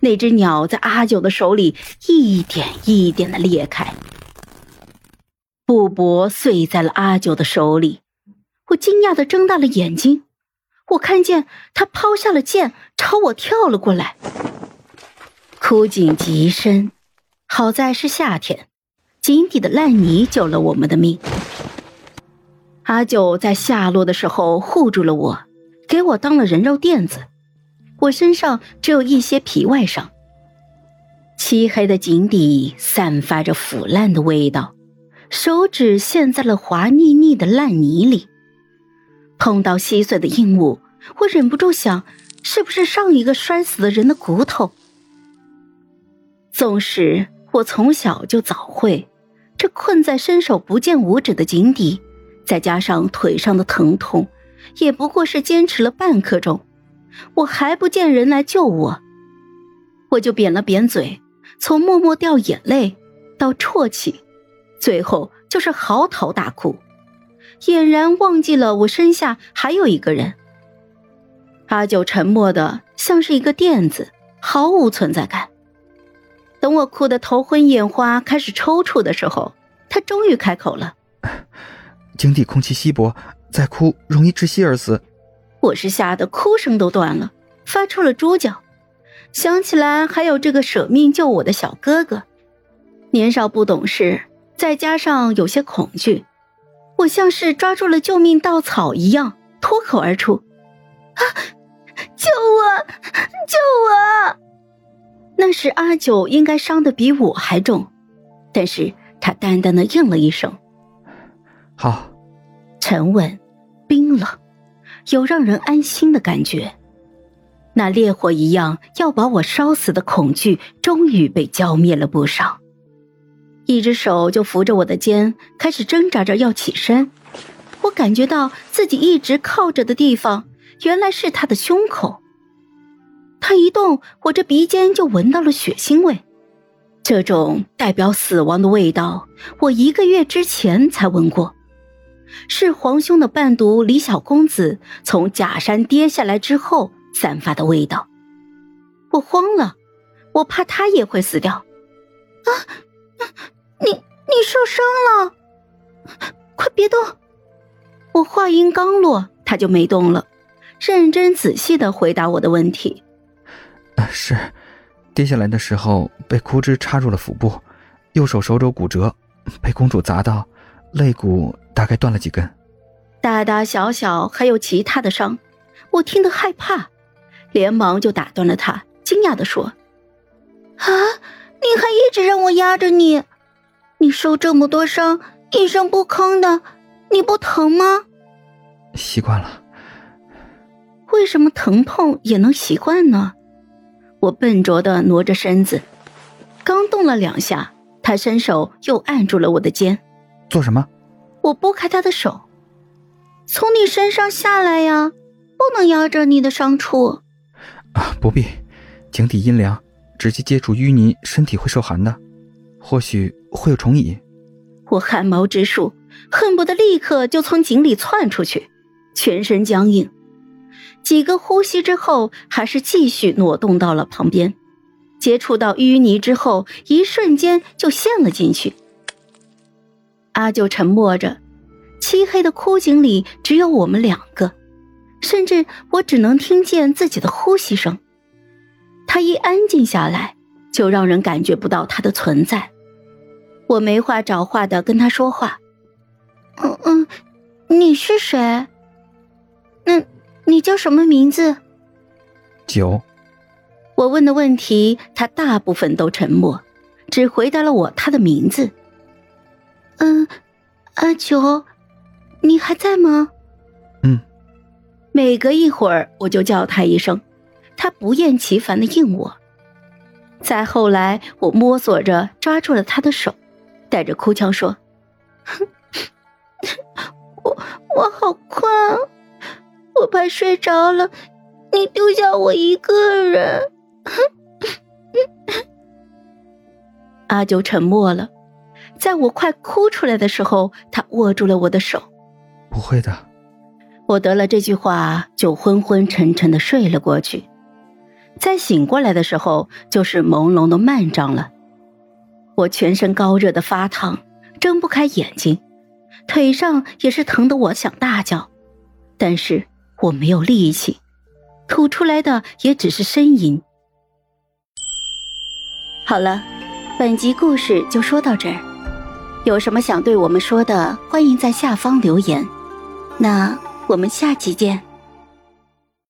那只鸟在阿九的手里一点一点的裂开，布帛碎在了阿九的手里。我惊讶的睁大了眼睛，我看见他抛下了剑，朝我跳了过来。枯井极深，好在是夏天，井底的烂泥救了我们的命。阿九在下落的时候护住了我，给我当了人肉垫子。我身上只有一些皮外伤。漆黑的井底散发着腐烂的味道，手指陷在了滑腻腻的烂泥里，碰到稀碎的硬物，我忍不住想，是不是上一个摔死的人的骨头？纵使我从小就早会，这困在伸手不见五指的井底，再加上腿上的疼痛，也不过是坚持了半刻钟。我还不见人来救我，我就扁了扁嘴，从默默掉眼泪到啜泣，最后就是嚎啕大哭，俨然忘记了我身下还有一个人。阿九沉默的像是一个垫子，毫无存在感。等我哭得头昏眼花，开始抽搐的时候，他终于开口了：“ 井底空气稀薄，再哭容易窒息而死。”我是吓得哭声都断了，发出了猪叫。想起来还有这个舍命救我的小哥哥，年少不懂事，再加上有些恐惧，我像是抓住了救命稻草一样，脱口而出：“啊，救我，救我！”那时阿九应该伤的比我还重，但是他淡淡的应了一声：“好。”沉稳，冰冷。有让人安心的感觉，那烈火一样要把我烧死的恐惧终于被浇灭了不少。一只手就扶着我的肩，开始挣扎着要起身。我感觉到自己一直靠着的地方，原来是他的胸口。他一动，我这鼻尖就闻到了血腥味。这种代表死亡的味道，我一个月之前才闻过。是皇兄的伴读李小公子从假山跌下来之后散发的味道。我慌了，我怕他也会死掉。啊，你你受伤了，快别动！我话音刚落，他就没动了，认真仔细的回答我的问题。是，跌下来的时候被枯枝插入了腹部，右手手肘骨折，被公主砸到，肋骨。大概断了几根，大大小小还有其他的伤，我听得害怕，连忙就打断了他，惊讶的说：“啊，你还一直让我压着你，你受这么多伤，一声不吭的，你不疼吗？”习惯了。为什么疼痛也能习惯呢？我笨拙的挪着身子，刚动了两下，他伸手又按住了我的肩，做什么？我拨开他的手，从你身上下来呀，不能压着你的伤处。啊，不必，井底阴凉，直接接触淤泥，身体会受寒的，或许会有虫蚁。我汗毛直竖，恨不得立刻就从井里窜出去，全身僵硬。几个呼吸之后，还是继续挪动到了旁边，接触到淤泥之后，一瞬间就陷了进去。阿九沉默着，漆黑的枯井里只有我们两个，甚至我只能听见自己的呼吸声。他一安静下来，就让人感觉不到他的存在。我没话找话的跟他说话：“嗯嗯，你是谁？那，你叫什么名字？”九。我问的问题，他大部分都沉默，只回答了我他的名字。嗯，阿九，你还在吗？嗯。每隔一会儿我就叫他一声，他不厌其烦的应我。再后来，我摸索着抓住了他的手，带着哭腔说：“ 我我好困，我怕睡着了，你丢下我一个人。”阿九沉默了。在我快哭出来的时候，他握住了我的手。不会的，我得了这句话就昏昏沉沉的睡了过去。再醒过来的时候，就是朦胧的漫帐了。我全身高热的发烫，睁不开眼睛，腿上也是疼得我想大叫，但是我没有力气，吐出来的也只是呻吟。好了，本集故事就说到这儿，有什么想对我们说的，欢迎在下方留言。那我们下期见。